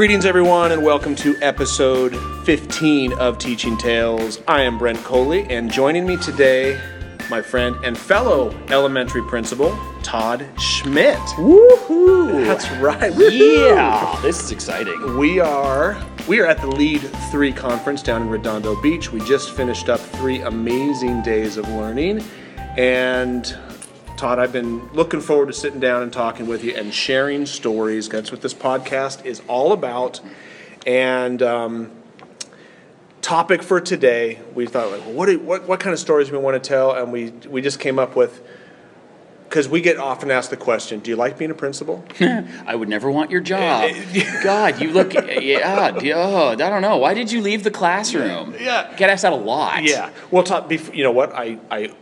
Greetings, everyone, and welcome to episode 15 of Teaching Tales. I am Brent Coley, and joining me today, my friend and fellow elementary principal, Todd Schmidt. Woohoo! That's right. Woohoo! Yeah, this is exciting. We are we are at the Lead 3 conference down in Redondo Beach. We just finished up 3 amazing days of learning and Todd, I've been looking forward to sitting down and talking with you and sharing stories. That's what this podcast is all about. And um, topic for today, we thought, like, well, what, do, what what kind of stories do we want to tell? And we we just came up with because we get often asked the question, "Do you like being a principal?" I would never want your job. God, you look. Yeah, oh, I don't know. Why did you leave the classroom? Yeah. get asked that a lot. Yeah. Well, Todd, you know what? I I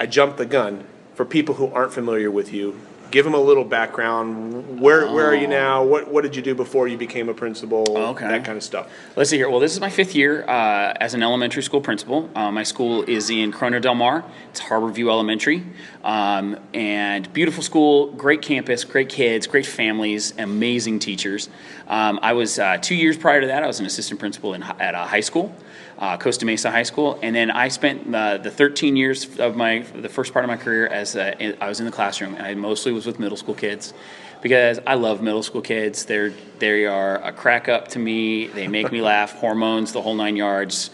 I jumped the gun for people who aren't familiar with you. Give them a little background. Where where are you now? What what did you do before you became a principal? Okay. That kind of stuff. Let's see here. Well, this is my fifth year uh, as an elementary school principal. Uh, my school is in Corona Del Mar. It's Harborview Elementary, um, and beautiful school, great campus, great kids, great families, amazing teachers. Um, I was uh, two years prior to that. I was an assistant principal in, at a high school. Uh, Costa Mesa High School, and then I spent uh, the 13 years of my the first part of my career as I was in the classroom, and I mostly was with middle school kids because I love middle school kids. They're they are a crack up to me. They make me laugh, hormones, the whole nine yards.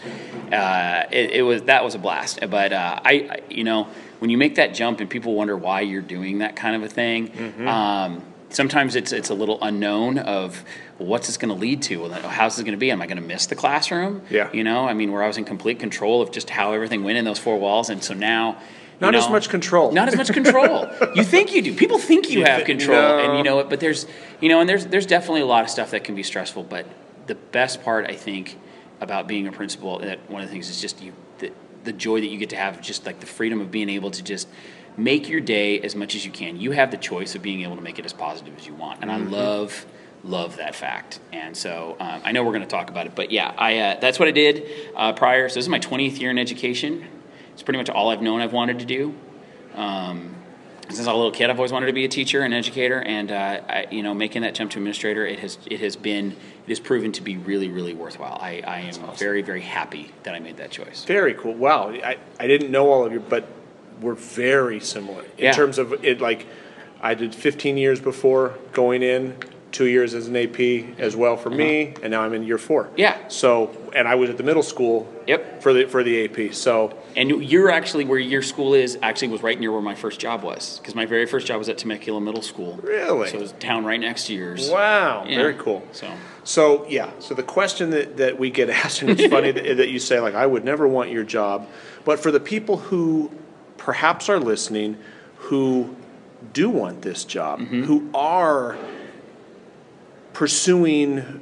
Uh, it, it was that was a blast. But uh, I, I, you know, when you make that jump and people wonder why you're doing that kind of a thing. Um, Sometimes it's it's a little unknown of well, what's this going to lead to? Well, how's this going to be? Am I going to miss the classroom? Yeah. You know, I mean, where I was in complete control of just how everything went in those four walls, and so now. Not as much control. Not as much control. you think you do. People think you You have control, no. and you know it. But there's, you know, and there's there's definitely a lot of stuff that can be stressful. But the best part, I think, about being a principal, that one of the things is just you, the, the joy that you get to have, just like the freedom of being able to just make your day as much as you can. You have the choice of being able to make it as positive as you want, and I love love that fact. And so um, I know we're going to talk about it, but yeah, I uh, that's what I did uh, prior. So this is my 20th year in education. It's pretty much all I've known I've wanted to do. Um, since I was a little kid, I've always wanted to be a teacher and educator, and uh, I, you know, making that jump to administrator, it has it has been it has proven to be really really worthwhile. I, I am very very happy that I made that choice. Very cool. Wow. I, I didn't know all of you, but we're very similar in Yeah. terms of it. Like, I did 15 years before going in, two years as an AP as well for me, and now I'm in year four. Uh-huh. Yeah. So, and I was at the middle school. Yep. For the for the AP. So, And you're actually where your school is actually was right near where my first job was because my very first job was at Temecula Middle School. Really? So it was a town right next to yours. wow, Yeah. very cool. So So yeah, so the question that, that we get asked, and it's funny that, that you say like, I would never want your job, but for the people who perhaps are listening, who do want this job, Mm-hmm. who are pursuing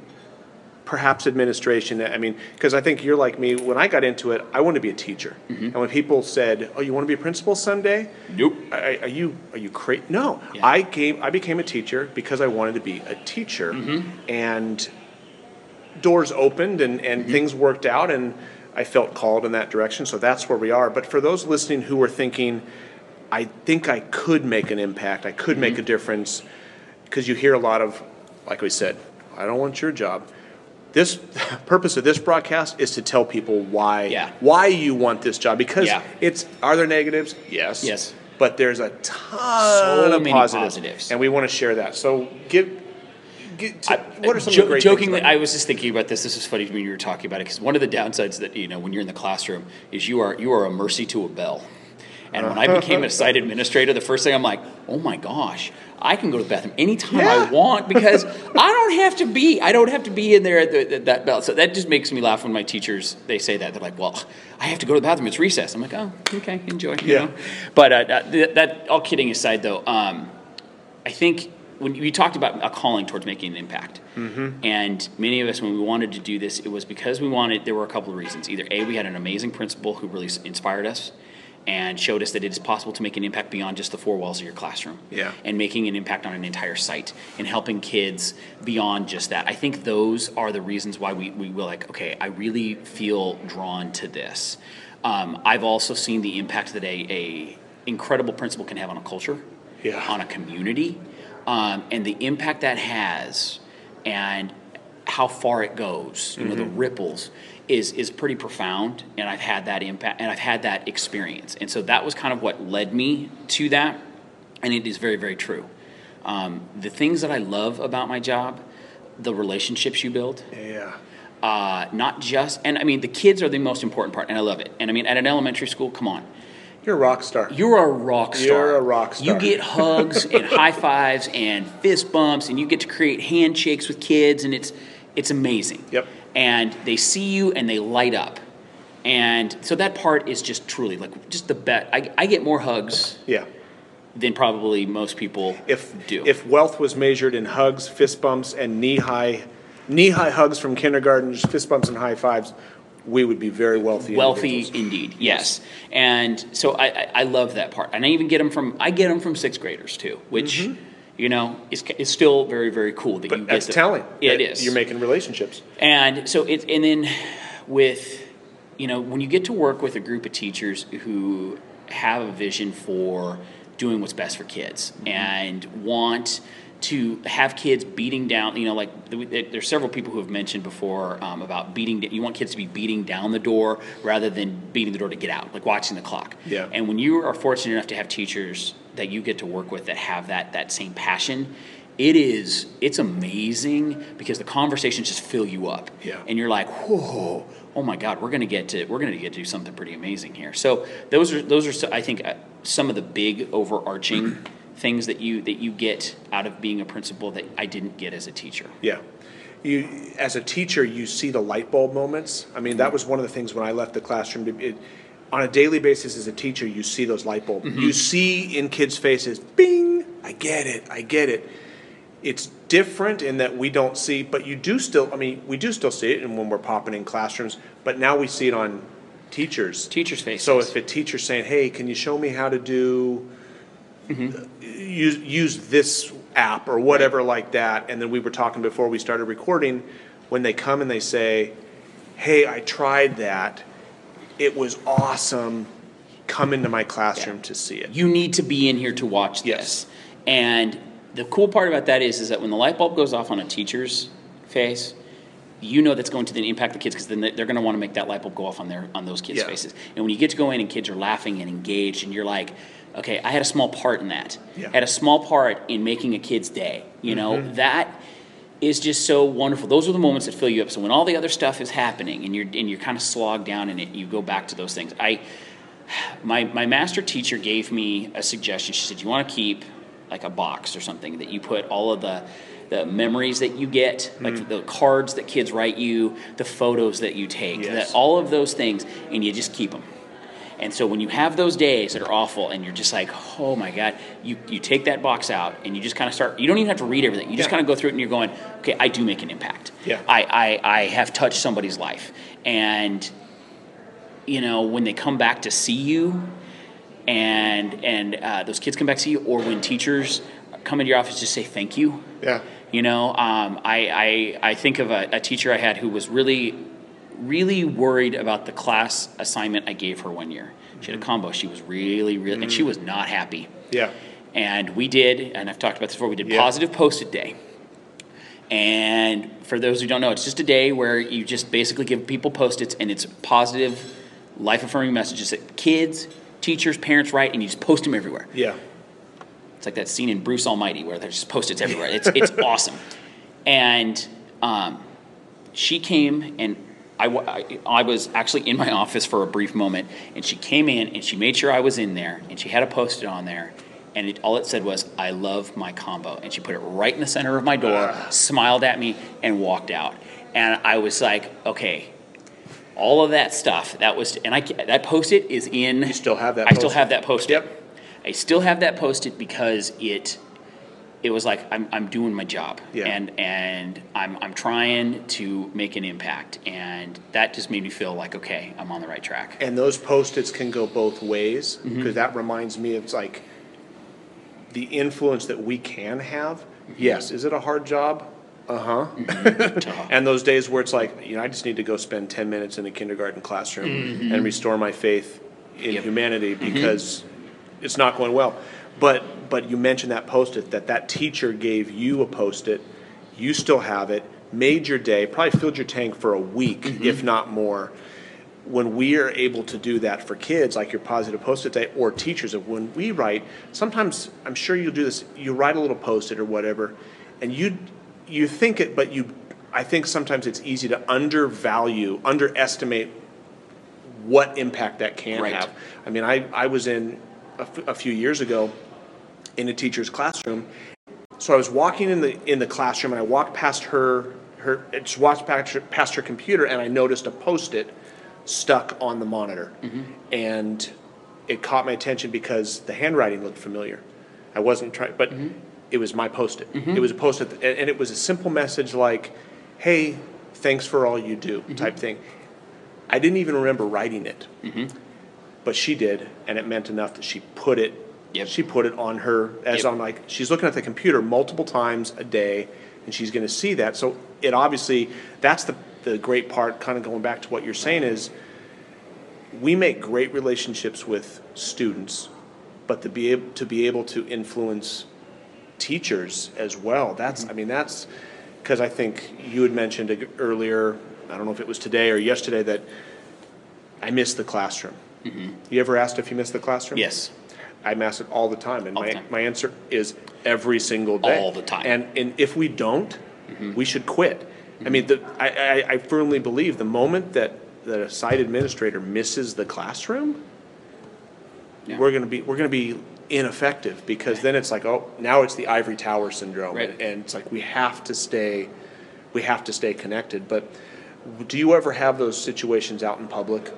perhaps administration. I mean, because I think you're like me. When I got into it, I wanted to be a teacher, Mm-hmm. and when people said, "Oh, you want to be a principal someday?" Nope. Are, are you are you crazy? No, Yeah. I came. I became a teacher because I wanted to be a teacher, Mm-hmm. and doors opened and and Mm-hmm. things worked out, and I felt called in that direction. So that's where we are. But for those listening who are thinking, I think I could make an impact. I could Mm-hmm. make a difference, because you hear a lot of, like we said, I don't want your job. This purpose of this broadcast is to tell people why Yeah. why you want this job because Yeah. it's are there negatives? Yes. Yes. But there's a ton So of positives, positives. and we want to share that. So give, give t- I- what are some jo- great jokingly, I was just thinking about this. This is funny to me when you were talking about it because one of the downsides that you know when you're in the classroom is you are you are a mercy to a bell. And when I became a site administrator, the first thing I'm like, oh my gosh, I can go to the bathroom anytime Yeah. I want because I don't have to be I don't have to be in there at, the, at that bell. So that just makes me laugh when my teachers they say that they're like, well, I have to go to the bathroom. It's recess. I'm like, oh, okay, enjoy. You Yeah. know? But uh, that, that all kidding aside, though, um, I think when you talked about a calling towards making an impact, and many of us, when we wanted to do this, it was because we wanted. There were a couple of reasons. Either a, we had an amazing principal who really inspired us, and showed us that it is possible to make an impact beyond just the four walls of your classroom. Yeah. And making an impact on an entire site and helping kids beyond just that. I think those are the reasons why we, we were like, okay, I really feel drawn to this. Um, I've also seen the impact that a, a incredible principal can have on a culture, Yeah. on a community, um, and the impact that has, and how far it goes, you know, the ripples is is pretty profound, and I've had that impact, and I've had that experience, and so that was kind of what led me to that, and it is very very true. Um, the things that I love about my job, the relationships you build, Yeah. uh, not just, and I mean, the kids are the most important part, and I love it. And I mean, at an elementary school, come on, You're a rock star. you're a rock star. You're a rock star. You get hugs and high fives and fist bumps, and you get to create handshakes with kids, and it's it's amazing. Yep. And they see you and they light up, and so that part is just truly like just the best. I, I get more hugs yeah. than probably most people If do. if wealth was measured in hugs, fist bumps, and knee high, knee high hugs from kindergarten, just fist bumps and high fives, we would be very wealthy. wealthy indeed yes and so I, I i love that part and i even get them from i get them from sixth graders too which you know is, is still very very cool that you Mm-hmm. Get that's to, telling. yeah, it is You're making relationships. and so it and then with you know when you get to work with a group of teachers who have a vision for doing what's best for kids and want to have kids beating down you know like there's several people who have mentioned before um, about beating you want kids to be beating down the door rather than beating the door to get out like watching the clock Yeah. and when you are fortunate enough to have teachers that you get to work with that have that that same passion it is it's amazing because the conversations just fill you up Yeah. and you're like whoa oh my god we're gonna get to we're gonna get to do something pretty amazing here so those are those are i think uh, some of the big overarching things that you that you get out of being a principal that i didn't get as a teacher Yeah. You, as a teacher, you see the light bulb moments. I mean, that mm-hmm. was one of the things when I left the classroom. to- It, on a daily basis, as a teacher, you see those light bulbs. Mm-hmm. You see in kids' faces, "Bing! I get it. I get it." It's different in that we don't see, but you do still. I mean, we do still see it, and when we're popping in classrooms, but now we see it on teachers. teachers faces So if a teacher's saying, "Hey, can you show me how to do use use this app or whatever like that," and then we were talking before we started recording, when they come and they say, "Hey, I tried that. It was awesome. Come into my classroom to see it." you need to be in here to watch this. Yes. And the cool part about that is, is that when the light bulb goes off on a teacher's face, you know that's going to then impact the kids because then they're going to want to make that light bulb go off on their on those kids' Yeah. faces. And when you get to go in and kids are laughing and engaged, and you're like, okay, I had a small part in that. Yeah. Mm-hmm. I had a small part in making a kid's day. You know that is just so wonderful. Those are the moments that fill you up. So when all the other stuff is happening and you're and you're kind of slogged down in it, you go back to those things. I my my master teacher gave me a suggestion. She said, "You want to keep like a box or something that you put all of the the memories that you get, like Mm. the cards that kids write you, the photos that you take, Yes. that all of those things, and you just keep them." And so when you have those days that are awful and you're just like, oh my God, you, you take that box out and you just kind of start, you don't even have to read everything. You just Yeah. kind of go through it and you're going, okay, I do make an impact. Yeah. I, I, I have touched somebody's life. And, you know, when they come back to see you and, and uh, those kids come back to see you, or when teachers come into your office, just say thank you. Yeah. You know, um, I, I, I think of a, a teacher I had who was really, really worried about the class assignment I gave her one year. She had a combo. She was really, really, and she was not happy. Yeah. And we did, and I've talked about this before, we did Yeah. positive post-it day. And for those who don't know, it's just a day where you just basically give people post-its and it's positive, life-affirming messages that kids, teachers, parents write, and you just post them everywhere. Yeah. It's like that scene in Bruce Almighty where there's just post-its everywhere. It's it's awesome. And um, she came and I, I, I was actually in my office for a brief moment, and she came in and she made sure I was in there, and she had a post-it on there, and it, all it said was "I love my combo," and she put it right in the center of my door, smiled at me, and walked out. And I was like, okay. All of that stuff that was, and I that post-it is in. You still have that I still post-it? have that post-it. Yep. I still have that post-it because it it was like I'm, I'm doing my job Yeah. and and I'm, I'm trying to make an impact and that just made me feel like okay I'm on the right track And those post-its can go both ways because Mm-hmm. that reminds me of it's like the influence that we can have. Yes, is it a hard job? Uh-huh. and those days where it's like, you know, I just need to go spend 10 minutes in a kindergarten classroom and restore my faith in Mm-hmm. Yep. humanity because it's not going well. But but you mentioned that post-it that that teacher gave you a post-it. You still have it. made your day, probably filled your tank for a week, mm-hmm. if not more. When we are able to do that for kids, like your positive post-it day, or teachers, of when we write, sometimes I'm sure you'll do this. You write a little post-it or whatever, and you you think it, but you, I think sometimes it's easy to undervalue, underestimate what impact that can Right. have. I mean, I, I was in a, f- a few years ago in a teacher's classroom. So I was walking in the in the classroom and I walked past her her just walked past her, past her computer and I noticed a post-it stuck on the monitor. Mm-hmm. And it caught my attention because the handwriting looked familiar. I wasn't trying but mm-hmm. it was my post-it. Mm-hmm. It was a post-it and, and it was a simple message like, "Hey, thanks for all you do." type thing. I didn't even remember writing it but she did, and it meant enough that she put it. Yep. She put it on her as Yep. on like she's looking at the computer multiple times a day, and she's going to see that. So it obviously that's the the great part. Kind of going back to what you're saying is, we make great relationships with students, but to be able to be able to influence teachers as well. That's mm-hmm. I mean that's because I think you had mentioned earlier. I don't know if it was today or yesterday that I miss the classroom. You ever asked if you missed the classroom? Yes. I'm asked it all the time, and All the my, time. my answer is every single day. All the time. And and if we don't, Mm-hmm. we should quit. I mean, the, I, I, I firmly believe the moment that, that a site administrator misses the classroom, Yeah. we're gonna be we're gonna be ineffective because then it's like oh now it's the ivory tower syndrome Right. and, and it's like we have to stay we have to stay connected. But do you ever have those situations out in public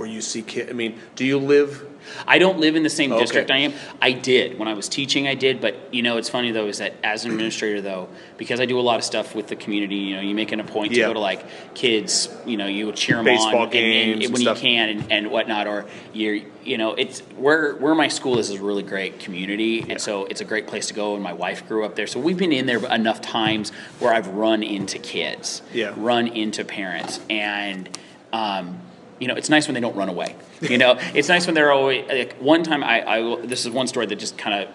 where you see kids? I mean, do you live? I don't live in the same Okay. district I am. I did when I was teaching. I did, but you know, it's funny though is that as an administrator though, because I do a lot of stuff with the community. You know, you make it a point to Yeah. go to like kids. You know, you cheer them Baseball on and- and, and when stuff. you can and, and whatnot. Or you're, you know, it's where where my school is is a really great community, and so it's a great place to go. And my wife grew up there, so we've been in there enough times where I've run into kids, Yeah. run into parents, and. Um, you know, it's nice when they don't run away. You know, it's nice when they're always like. One time, I, I this is one story that just kind of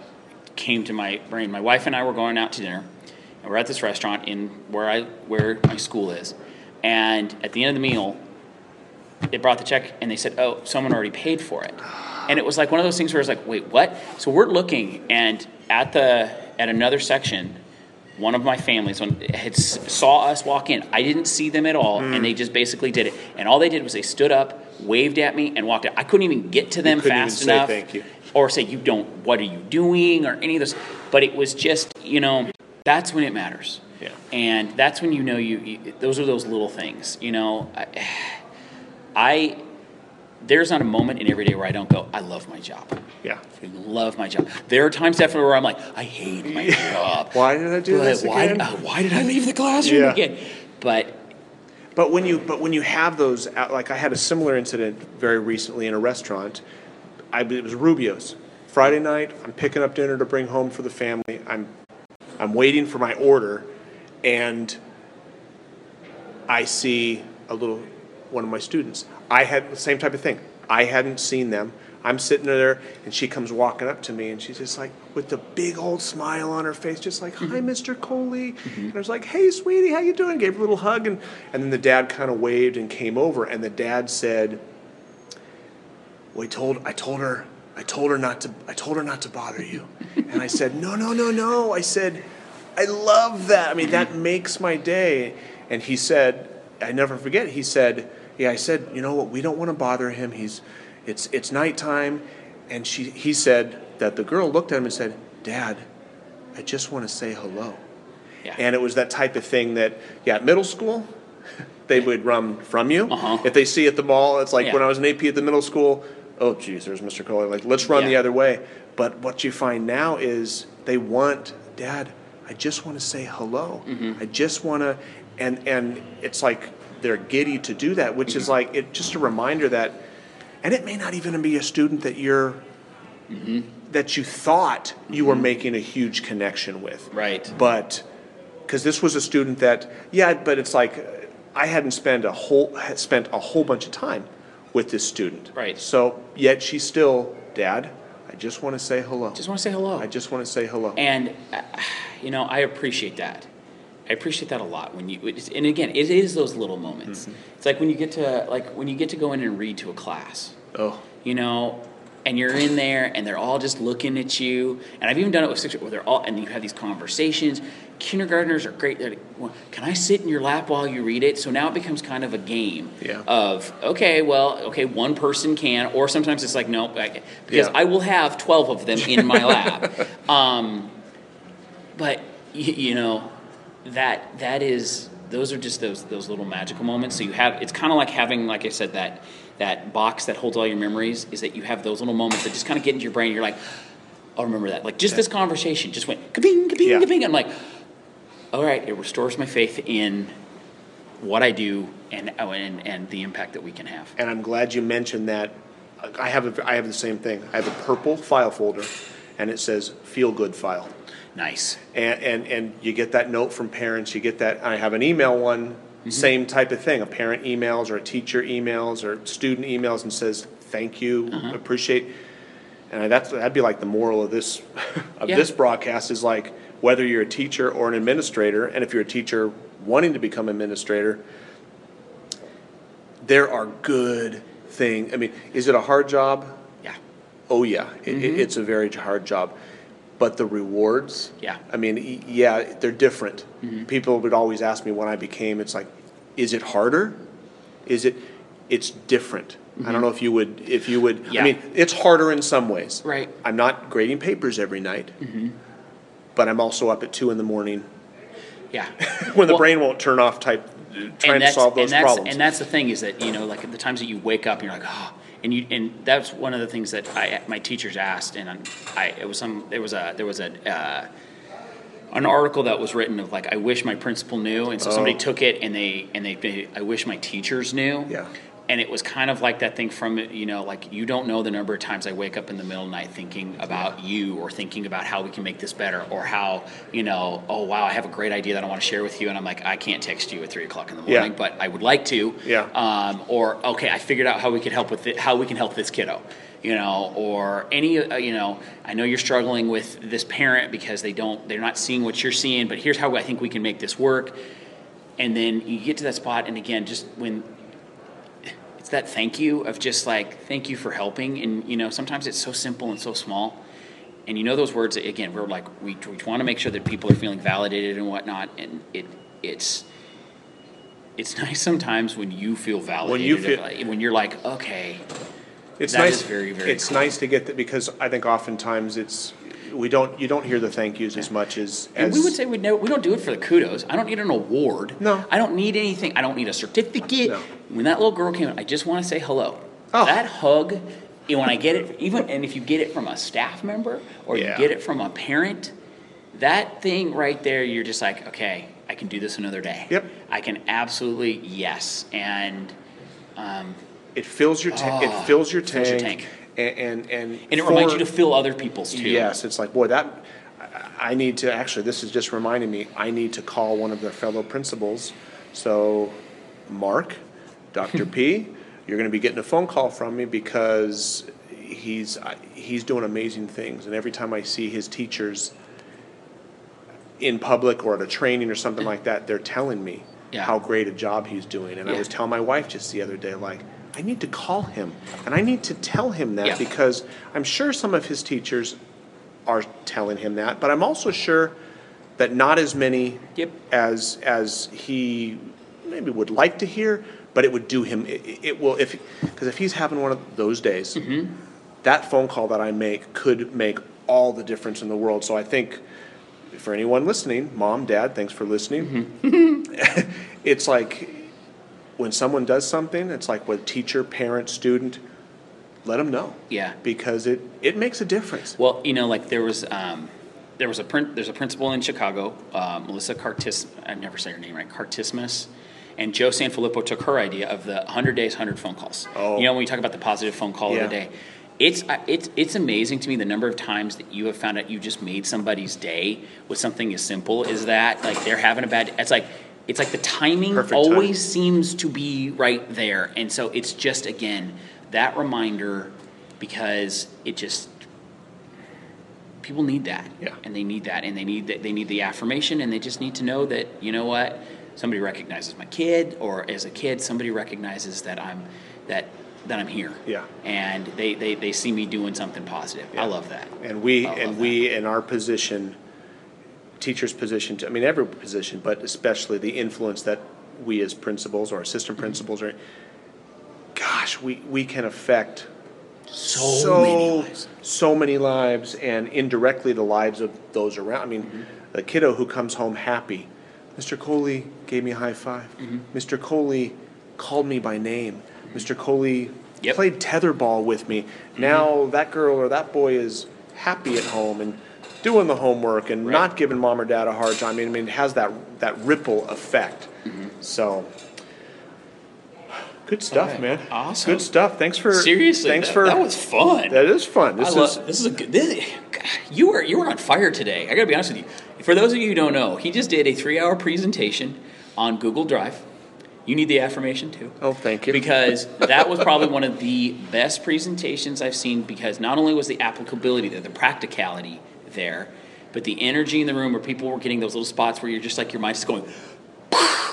came to my brain. My wife and I were going out to dinner, and we're at this restaurant in where I where my school is, and at the end of the meal, they brought the check and they said, "Oh, someone already paid for it," and it was like one of those things where it's like, "Wait, what?" So we're looking, and at the at another section, one of my families when had saw us walk in. I didn't see them at all, and they just basically did it. And all they did was they stood up, waved at me, and walked out. I couldn't even get to them fast enough, or say you don't. What are you doing? Or any of this. But it was just you know that's when it matters. Yeah. And that's when you know you, you those are those little things. You know, I, I there's not a moment in every day where I don't go, I love my job. Yeah. I love my job. There are times definitely where I'm like, I hate my job. Why did I do But this why, again? uh, why did I leave the classroom Yeah. again? But But when you but when you have those like I had a similar incident very recently in a restaurant. I it was Rubio's. Friday night, I'm picking up dinner to bring home for the family. I'm I'm waiting for my order and I see a little one of my students. I had the same type of thing. I hadn't seen them. I'm sitting there and she comes walking up to me and she's just like with the big old smile on her face, just like, Hi mm-hmm. Mr. Coley. Mm-hmm. And I was like, Hey sweetie, how you doing? Gave her a little hug and, and then the dad kind of waved and came over and the dad said, we told I told her I told her not to I told her not to bother you. And I said, "No, no, no, no." I said, "I love that. I mean, that mm-hmm. makes my day." And he said, I never forget. He said, "Yeah, I said, you know what? We don't want to bother him. He's it's it's nighttime." And she he said that the girl looked at him and said, "Dad, I just want to say hello." yeah. And it was that type of thing that, yeah, at middle school, they would run from you. Uh-huh. If they see at the mall, it's like Yeah. when I was an AP at the middle school, oh, geez, there's Mr. Coley. Like, let's run the other way. But what you find now is they want, Dad, I just want to say hello. Mm-hmm. I just want to, and, and it's like they're giddy to do that, which Mm-hmm. is like, it just a reminder that, and it may not even be a student that you're, Mm-hmm. that you thought you were making a huge connection with right. but because this was a student that yeah but it's like i hadn't spent a whole spent a whole bunch of time with this student Right. so yet she's still dad i just want to say hello Just want to say hello. i just want to say hello And uh, you know, I appreciate that. I appreciate that a lot when you and again it is those little moments. Mm-hmm. It's like when you get to like when you get to go in and read to a class Oh, you know, and you're in there and they're all just looking at you. And I've even done it with six where they're all, and you have these conversations. Kindergartners are great. They're like, well, can I sit in your lap while you read it? So now it becomes kind of a game Yeah. of, okay, well, okay, one person can, or sometimes it's like, no, I, because Yeah. I will have 12 of them in my lap. Um, but, you, you know, that, that is, those are just those, those little magical moments. So you have, it's kind of like having, like I said, that, that box that holds all your memories is that you have those little moments that just kind of get into your brain. You're like, oh, I'll remember that. Like just this conversation just went kabing, kabing, Yeah. kabing. I'm like, all right, it restores my faith in what I do and, oh, and, and the impact that we can have. and I'm glad you mentioned that. I have a, I have the same thing. I have a purple file folder, and it says "Feel Good File." Nice. And, and, and you get that note from parents, you get that, I have an email one, mm-hmm. same type of thing, a parent emails or a teacher emails or student emails and says, thank you, uh-huh. appreciate. And that's, that'd be like the moral of this, of Yeah. this broadcast is like, whether you're a teacher or an administrator, and if you're a teacher wanting to become administrator, there are good thing, I mean, is it a hard job? Yeah. Oh yeah, it, it, mm-hmm. it's a very hard job, but the rewards. Yeah. I mean, yeah, they're different. Mm-hmm. People would always ask me when I became. It's like, is it harder? Is it? It's different. I don't mm-hmm. know if you would. If you would. Yeah. I mean, it's harder in some ways. Right. I'm not grading papers every night, mm-hmm. but I'm also up at two in the morning Yeah. when the Well- brain won't turn off. Type trying to solve those and that's, problems. And that's the thing is that you know, like at the times that you wake up, you're like, oh, and you, and that's one of the things that I, my teachers asked, and I, it was some, there was a, there was a, uh, an article that was written of like, I wish my principal knew, and so somebody Oh. took it and they, and they, I wish my teachers knew. Yeah. And it was kind of like that thing from, you know, like you don't know the number of times I wake up in the middle of the night thinking about you or thinking about how we can make this better or how, you know, oh wow, I have a great idea that I want to share with you. And I'm like, I can't text you at three o'clock in the Yeah. morning, but I would like to. Yeah. Um, or, okay, I figured out how we could help with it, how we can help this kiddo. You know, or any, uh, you know, I know you're struggling with this parent because they don't, they're not seeing what you're seeing, but here's how I think we can make this work. And then you get to that spot, and again, just when it's that thank you of just like thank you for helping and you know sometimes it's so simple and so small and you know those words again we're like we, we want to make sure that people are feeling validated and whatnot and it it's it's nice sometimes when you feel validated when you feel- like, when you're like okay It's nice. very, very It's cool. nice to get that because I think oftentimes it's we don't you don't hear the thank yous as much as and as we would say we we don't do it for the kudos i don't need an award No. i don't need anything i don't need a certificate No. when that little girl came in i just want to say hello Oh. that hug and when i get it even and if you get it from a staff member or Yeah. you get it from a parent that thing right there you're just like okay i can do this another day Yep. i can absolutely yes and um, it fills your tank. Oh, it fills your fills your tank. And and and, and it reminds you to fill other people's too Yes, it's like boy that I- need to actually. This is just reminding me. I need to call one of their fellow principals. So, Mark, Dr. P, you're going to be getting a phone call from me because he's he's doing amazing things, and every time I see his teachers in public or at a training or something like that, they're telling me Yeah. how great a job he's doing. And I was telling my wife just the other day, like, I need to call him and I need to tell him that Yeah. because I'm sure some of his teachers are telling him that, but I'm also sure that not as many Yep. as as he maybe would like to hear, but it would do him. It, it will if because if he's having one of those days, Mm-hmm. that phone call that I make could make all the difference in the world. So I think for anyone listening, mom, dad, thanks for listening. Mm-hmm. it's like when someone does something, it's like with teacher, parent, student, let them know yeah because it it makes a difference. Well, you know, like there was um, there was a print. There's a principal in Chicago, uh, Melissa Cartis. I never say her name right. Cartismus. And Joe Sanfelippo took her idea of the 100 days, 100 phone calls. Oh. You know, when we talk about the positive phone call Yeah. of the day, it's uh, it's it's amazing to me the number of times that you have found out you just made somebody's day with something as simple as that. Like they're having a bad. It's like it's like the timing Perfect always time. seems to be right there, and so it's just again that reminder because it just people need that. Yeah. And they need that, and they need that. They need the affirmation, and they just need to know that you know what, somebody recognizes my kid, or as a kid, somebody recognizes that I'm that that I'm here. Yeah. And they they, they see me doing something positive. I love that. And we, and we, in our position, teacher's position, I mean, every position, but especially the influence that we as principals or assistant principals are, gosh, we, we can affect So, many lives. so many lives and indirectly the lives of those around. I mean, Mm-hmm. the kiddo who comes home happy, Mr. Coley gave me a high 5 Mm-hmm. Mr. Coley called me by name. Mr. Coley Yep. played tetherball with me. Now that girl or that boy is happy at home and doing the homework and Right. not giving mom or dad a hard time. I mean, I mean, it has that that ripple effect. Mm-hmm. So. Good stuff, Alright. man. Awesome. Good stuff. Thanks for Seriously, Thanks that, for that was fun. that is fun. This I is love, this is a good. This, you were you were on fire today. I got to be honest with you. For those of you who don't know, he just did a three-hour presentation on Google Drive. You need the affirmation too. Oh, thank you. Because that was probably one of the best presentations I've seen. Because not only was the applicability there, the practicality there, but the energy in the room where people were getting those little spots where you're just like your mind's just going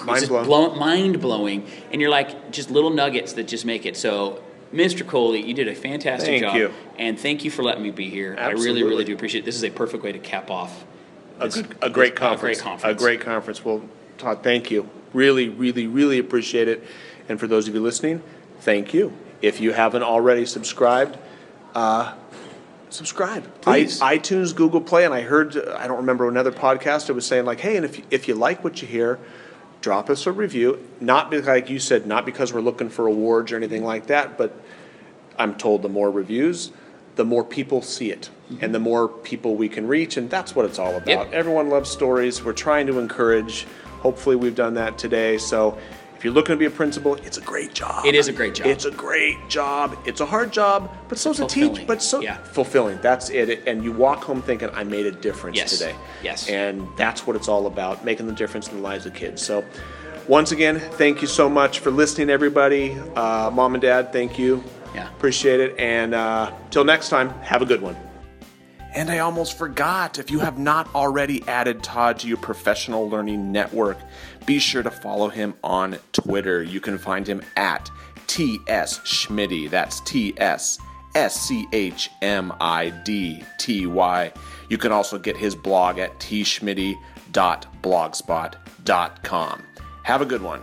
mind blown. blow- mind blowing, and you're like just little nuggets that just make it. So, Mr. Coley, you did a fantastic Thank job, you. and thank you for letting me be here. I really, really do appreciate it. This is a perfect way to cap off a, this- good, a great this- conference. A great conference. A great conference. Well, Todd, thank you. Really, really, really appreciate it. And for those of you listening, thank you. If you haven't already subscribed, uh, subscribe. Please. I, iTunes, Google Play, and I heard I don't remember another podcast. It was saying like, hey, and if you, if you like what you hear, drop us a review. Not be, like you said, not because we're looking for awards or anything like that, but I'm told the more reviews, the more people see it, mm-hmm. and the more people we can reach, and that's what it's all about. Yep. Everyone loves stories. We're trying to encourage. Hopefully, we've done that today. So, if you're looking to be a principal, it's a great job. It is a great job. It's a great job. It's a hard job, but so's a teach. But so Yeah. fulfilling. That's it. And you walk home thinking, I made a difference Yes. today. Yes. And that's what it's all about, making the difference in the lives of kids. So, once again, thank you so much for listening, everybody. Uh, Mom and Dad, thank you. Yeah. Appreciate it. And uh, till next time, have a good one. And I almost forgot if you have not already added Todd to your professional learning network, be sure to follow him on Twitter. You can find him at TS Schmidty. That's T S S C H M I D T Y. You can also get his blog at tschmidty.blogspot.com. Have a good one.